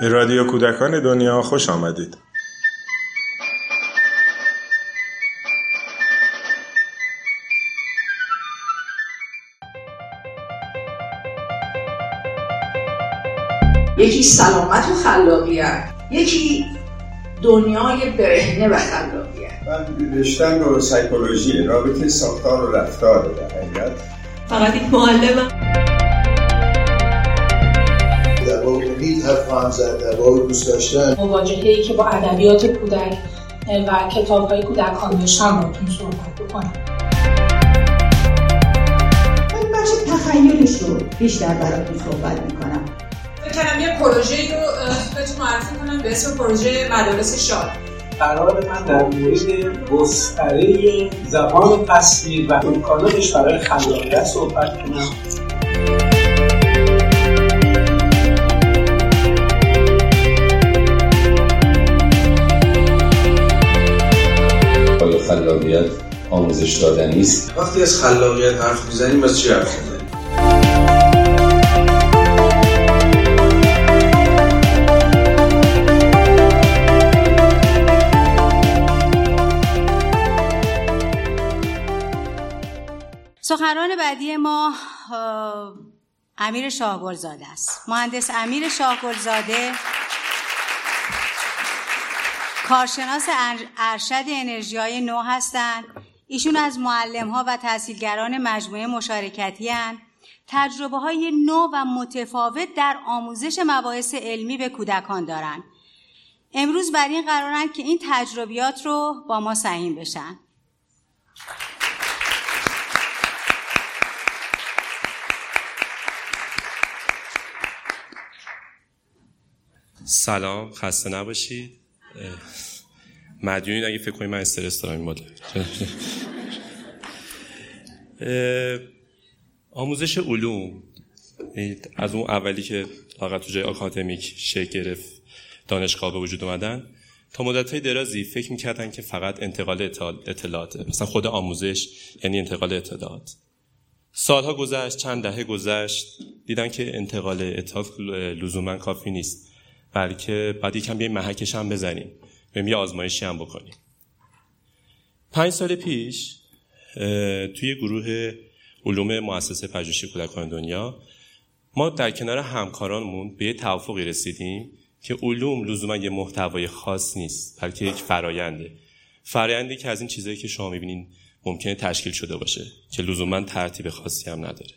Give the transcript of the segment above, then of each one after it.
به رادیو کودکان دنیا خوش آمدید. یکی سلامت و خلاقیت یکی دنیای برهنه و خلاقیت. من رشتم رو سایکولوژی رابطه ساختار و رفتار در حقیقت. فقط یک معلمم. امید حرف زد در واقع دوست داشتن. مواجهه که با ادبیات کودک و کتاب های کودکان داشتم باتون صحبت بکنم. من بخش تخیلش رو بیشتر براتون صحبت می‌کنم. فکر کردم یه پروژه رو بهتون معرفی کنم به اسم پروژه مدارس شاد. قرار من در مورد گستره زبان تصویر و امکاناتش برای خلاقیت صحبت کنم. خلاقیت آموزش دادنی است. وقتی از خلاقیت حرف می‌زنیم از چی حرف می‌زنیم؟ سخنران بعدی ما امیر شاهگلزاده است. مهندس امیر شاهگلزاده کارشناس ارشد انرژی های نو هستند. ایشون از معلم ها و تحصیلگران مجموعه مشارکتی هستند. تجربه های نو و متفاوت در آموزش مباحث علمی به کودکان دارند. امروز بر این قرارند که این تجربیات رو با ما سهیم بشن. سلام خسته نباشید. مدیونید اگه فکر کنید من استرس دارم این مدل. آموزش علوم. از اون اولی که فقط تو جای آکادمیک شکل گرفت دانشگاه به وجود اومدن. تا مدت های درازی فکر می‌کردن که فقط انتقال اطلاعاته مثلا خود آموزش یعنی انتقال اطلاعات. سالها گذشت چند دهه گذشت دیدن که انتقال اطلاعات لزوما کافی نیست. بلکه بعد یکم بیایم محکش هم بزنیم. بریم یه آزمایشی هم بکنیم. پنج سال پیش توی گروه علوم مؤسسه پژوهشی کودکان دنیا ما در کنار همکارانمون به یه توافقی رسیدیم که علوم لزوما یه محتوای خاص نیست بلکه یک فراینده فرایندی که از این چیزایی که شما می‌بینین ممکنه تشکیل شده باشه که لزوما ترتیب خاصی هم نداره.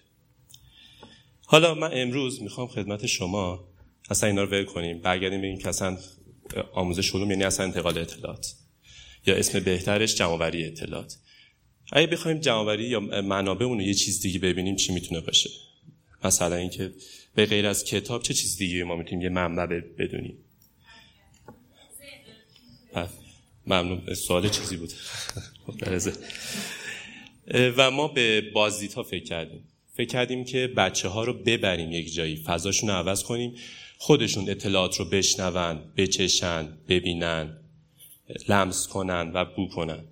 حالا من امروز می‌خوام خدمت شما اصلا اینا رو ول کنیم. برگردیم بگیم که اصلا آموزش علوم یعنی اصلا انتقال اطلاعات. یا اسم بهترش جمعآوری اطلاعات. اگه بخوایم جمعآوری یا منابع اون یه چیز دیگه ببینیم چی می‌تونه باشه؟ مثلا اینکه به غیر از کتاب چه چیز دیگه ما می‌تونیم یه منبع بدونیم؟ ممنون. سوال چیزی بود. و ما به بازدیدها فکر کردیم. فکر کردیم که بچه ها رو ببریم یک جایی. فضاشون رو عوض کنیم. خودشون اطلاعات رو بشنون بچشن ببینن لمس کنن و بو کنن.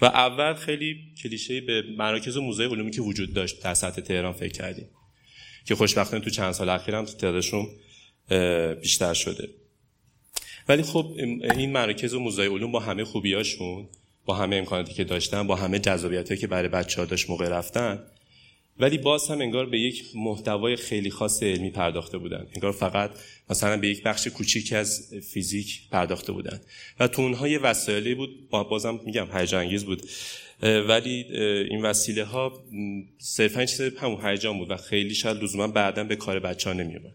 و اول خیلی کلیشه به مراکز و موزه علومی که وجود داشت در سطح تهران فکر کردیم. که خوشبختانه تو چند سال اخیر هم تعدادشون بیشتر شده. ولی خب این مراکز و موزه علوم با همه خوبیاشون با همه امکاناتی که داشتن با همه جذابیتی که برای بچه ها داشت موقع رفتن ولی باز هم انگار به یک محتوای خیلی خاص علمی پرداخته بودن. انگار فقط مثلا به یک بخش کوچیکی از فیزیک پرداخته بودن. و تو اونها یه وسایلی بود. بازم میگم هیجان بود. ولی این وسیله ها صرفا چیز همون هیجان بود و خیلی شاید لزوما بعدا به کار بچه ها نمیومد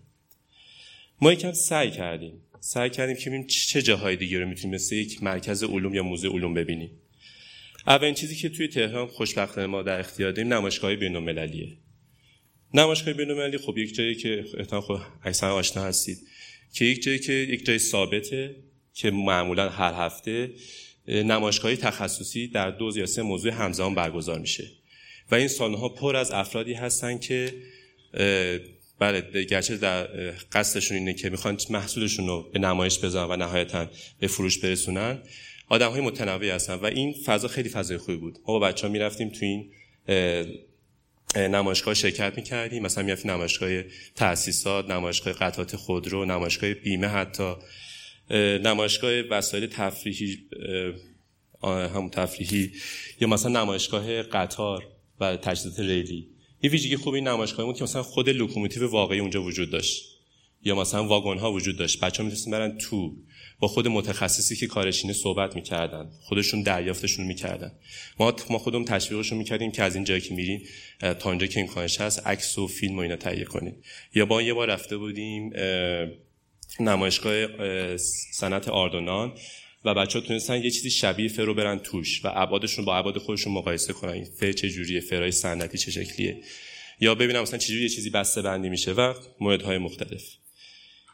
ما یکم سعی کردیم. سعی کردیم که ببینیم چه جاهای دیگه رو می‌تونیم مثل یک مرکز علوم یا موزه علوم ببینیم. اولین چیزی که توی تهران خوشبختانه ما در اختیار داریم نمایشگاه بین‌المللیه. نمایشگاه بین‌المللی خب یک جایی که احتمال خود اکثرا آشنا هستید که یک جایی که یک جای ثابته که معمولا هر هفته نمایشگاهی تخصصی در دو یا سه موضوع همزمان برگزار میشه. و این سالن‌ها پر از افرادی هستن که بله گرچه در قصدشون اینه که می‌خوان محصولشون رو به نمایش بذارن و نهایتا به فروش برسونن آدم های متنوعی هستن و این فضا خیلی فضای خوبی بود. ما با بچه ها می‌رفتیم تو این نمایشگاه شرکت می‌کردیم مثلا می‌رفتیم نمایشگاه تاسیسات نمایشگاه قطعات خودرو نمایشگاه بیمه حتی نمایشگاه وسایل تفریحی هم تفریحی یا مثلا نمایشگاه قطار و تجهیزات ریلی. یه ویژگی خوب این نمایشگاه بود که مثلا خود لوکوموتیو واقعی اونجا وجود داشت. یا مثلا واگن ها وجود داشت. بچه‌ها می‌تونستن برن تو با خود متخصصی که کارش اینه صحبت می‌کردن. خودشون دریافتشون می‌کردن. ما ما خودمون تشویقشون می‌کردیم که از این جایی که میریم تا اونجا که امکانش هست عکس و فیلم و اینا تهیه کنیم. یا با یه بار رفته بودیم نمایشگاه صنعت آرد و نان. و بچه ها تونستن یه چیزی شبیه فرو برن توش و ابعادشون با ابعاد خودشون مقایسه کنن. این فر چه جوریه؟ فرای صنعتی چه شکلیه؟ یا ببینم مثلا چجوری یه چیزی بسته بندی میشه و موردهای مختلف.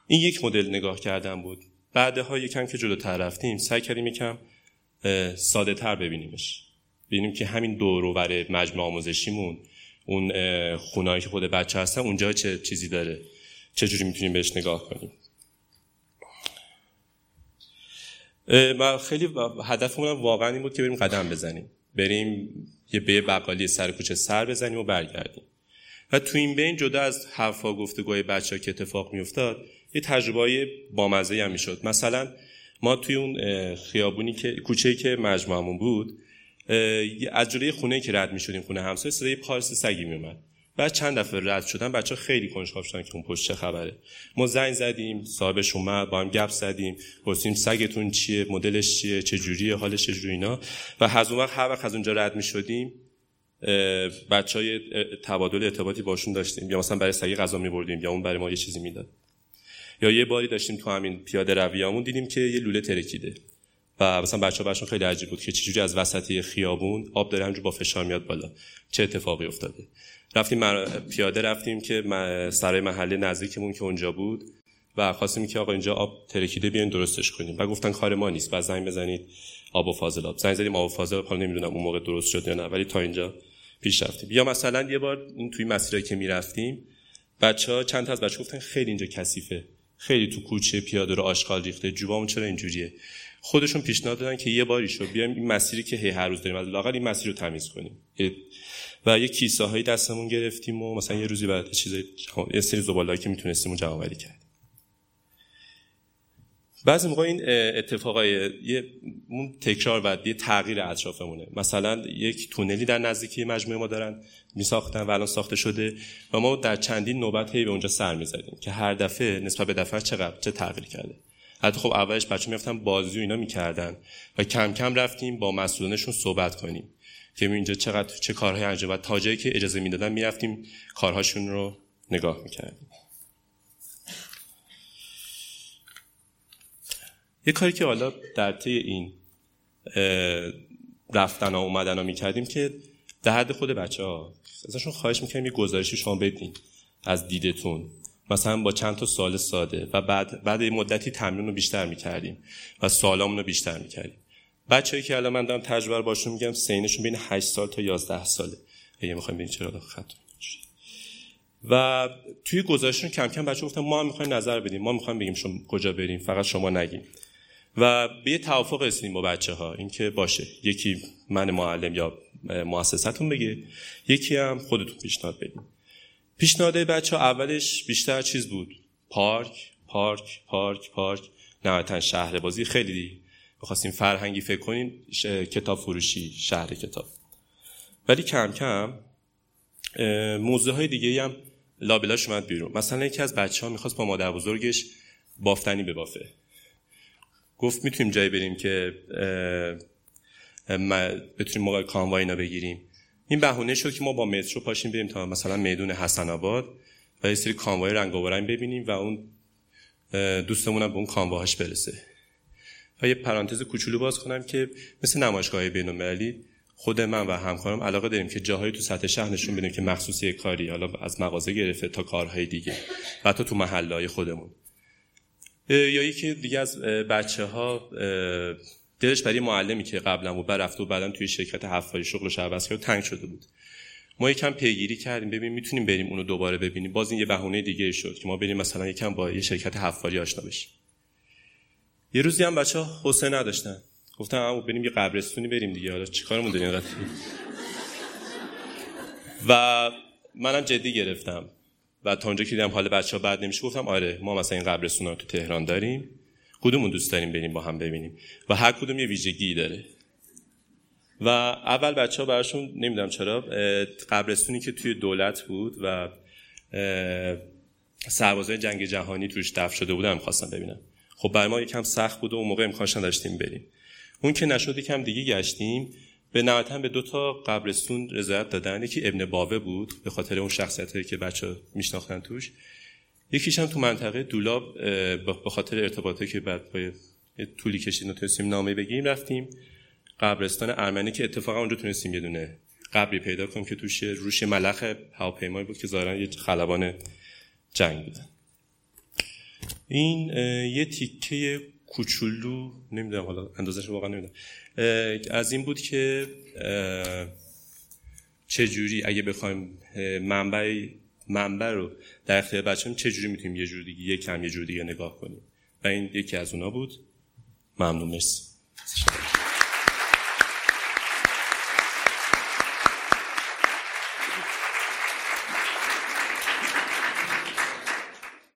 این یک مدل نگاه کردن بود. بعدها یکم که جلوتر رفتیم سعی کردیم یکم ساده تر ببینیمش. ببینیم که همین دور و بر مجموعه آموزشیمون اون خونهایی که خود بچه هستن اونجا چه چیزی داره؟ چه جوری می‌تونیم بهش نگاه کنیم؟ و خیلی هدفمون واقعا این بود که بریم قدم بزنیم. بریم یه به بقالی سر کوچه سر بزنیم و برگردیم. و تو این بین جدا از حرفا گفتگوهای بچه ها که اتفاق میافتاد یه تجربه بامزه هم می‌شد. مثلا ما توی اون خیابونی که کوچه‌ای که مجموعمون بود از جلوی خونه که رد می‌شدیم خونه همسایه صدای پارس سگی میومد بعد چند دفعه رد شدن بچه ها خیلی کنجکاو شدن که اون پشت چه خبره. ما زنگ زدیم صاحبش اومد با هم گپ زدیم گفتیم سگتون چیه مدلش چیه چه جوریه حالش چه اینا. و از اون وقت هر وقت از اونجا رد می‌شدیم بچه های تبادل ارتباطی باشون داشتیم. یا مثلا برای سگی غذا میبردیم یا اون برای ما یه چیزی می‌داد. یا یه باری داشتیم تو همین پیاده رویامون دیدیم که یه لوله ترکیده. و مثلا بچه برشون خیلی عجیب بود که چجوری از وسطی خیابون آب داره همجور با فشار میاد بالا. چه اتفاقی افتاده. رفتیم پیاده رفتیم که سرای محله نزدیکمون که اونجا بود و خواستیم که آقا اینجا آب ترکیده بیاین درستش کنیم. و گفتن کار ما نیست. بعد زنگ بزنید آب و فاضلاب زنگ زدیم آب و فاضلاب حالا نمی‌دونم اون موقع درست شد یا نه ولی تا اینجا پیش رفتیم. یا مثلا یه بار این توی مسیری که می‌رفتیم بچه ها چند تا از بچه گفتن خیلی اینجا کثیفه. خیلی تو کوچه پیاده رو آشغال ریخته. جوبامون چرا اینجوریه؟ خودشون پیشنهاد دادن که یه باری شو بیایم این مسیری که هی هر روز داریم از لاغر این مسیر رو تمیز کنیم. و یه کیسه هایی دستمون گرفتیم و مثلا یه روزی بعد چیزای یه سری زبالهایی که می‌تونستیم جمع آوری کردیم. بعضی موقع این اتفاقای یه تکرار و یه تغییر اطرافمونه. مثلا یک تونلی در نزدیکی مجموعه ما دارن میساختن و الان ساخته شده و ما در چندین نوبت هی به اونجا سر می‌زدیم که هر دفعه نسبت به دفعه چقدر چه تغییر کرده. حتی خب اولش بچه میفتن بازی و اینا می‌کردن و کم کم رفتیم با مسئولانشون صحبت کنیم که اینجا چقدر چه کارهای انجام و تا جایی که اجازه می‌دادن می‌رفتیم کارهاشون رو نگاه می‌کردیم. یه کاری که حالا در طی این رفتن ها اومدن ها می‌کردیم که در حد خود بچه ها ازشون خواهش می‌کنیم یه گزارشی شما بدین از دیدتون. مثلا با چند تا سوال ساده و بعد بعد مدتی تمرین رو بیشتر می‌کردیم و سوالامون رو بیشتر می‌کردیم. بچه‌ای که الان من دارم تجربه باشون میگم سینشون بین 8 سال تا 11 ساله. اگه می‌خوایم ببین چرا خط. و توی گزارششون کم کم بچه گفتن ما هم می‌خوایم نظر بدیم. ما می‌خوایم بگیم شما کجا بریم. فقط شما نگیم. و به یه توافق رسیدیم با بچه ها اینکه باشه. یکی من معلم یا مؤسستون بگه. یکی هم خودتون پیشنهاد بدیم پیشنهاد بچه ها اولش بیشتر چیز بود. پارک پارک پارک پارک. نهایتا شهر بازی خیلی دی بخواستیم فرهنگی فکر کنیم کتاب فروشی شهر کتاب. ولی کم کم موضوع های دیگه هم لابلاش اومد بیرون. مثلا یکی از بچه ها می‌خواست با مادر بزرگش بافتنی ببافه. گفت می‌تونیم جایی بریم که بتونیم موقع کانوای اینا بگیریم. این بهونه شد که ما با مترو پاشیم بریم تا مثلا میدون حسن آباد و یه سری کانوای رنگ و ببینیم و اون دوستمون هم به اون کانواهاش برسه. و یه پرانتز کوچولو باز کنم که مثل نمایشگاه بین المللی خود من و همکارم علاقه داریم که جاهایی تو سطح شهر نشون بدیم که مخصوصی کاری حالا از مغازه گرفته تا کارهای دیگه و حتی تو محله خودمون. یا یکی دیگه از بچه ها دلش برای معلمی که قبلا بود رفته و بعدا توی شرکت حفاری شغلش عوض کرد تنگ شده بود. ما یکم پیگیری کردیم ببین می‌تونیم بریم اونو دوباره ببینیم. باز این یه بهونه دیگه شد که ما بریم مثلا یکم با یه شرکت حفاری آشنا بشیم. یه روزی هم بچه ها حوصله نداشتن. گفتن اما بریم یه قبرستونی بریم دیگه. حالا چیکارمون داریم؟ و منم جدی گرفتم. و تا اونجا که دیدم حال بچه ها بد نمیشه گفتم آره ما مثلا این قبرستون رو تو تهران داریم. کدومون دوست داریم بریم با هم ببینیم؟ و هر کدوم یه ویژگی داره. و اول بچه ها براشون نمی‌دونم چرا قبرستونی که توی دولت بود و سربازای جنگ جهانی توش دفن شده بودن می‌خواستم ببینم خب برای ما یکم سخت بود و اون موقع امکانش نداشتیم بریم. اون که نشد یکم دیگه گشتیم. به نهایتا به دو تا قبرستون رضایت دادن. یکی ابن باوه بود به خاطر اون شخصیتی که بچه میشناختن توش. یکیش هم تو منطقه دولاب به خاطر ارتباطی که بعد با طولی کشید نتونستیم نامه بگیریم رفتیم قبرستان ارمنی که اتفاقا اونجا تونستیم یه دونه قبری پیدا کنیم که توش روش ملخ هواپیمایی بود که ظاهرا یه خلبان جنگ بودن این یه تیکه کوچولو نمی‌دونم حالا اندازش واقعا نمی‌دونم. از این بود که چه جوری اگه بخوایم منبع منبع رو در اختیار بچه‌ها چه جوری می‌تونیم یه جور دیگه یه کم یه جور دیگه نگاه کنیم؟ و این یکی از اونا بود. ممنون مرسی.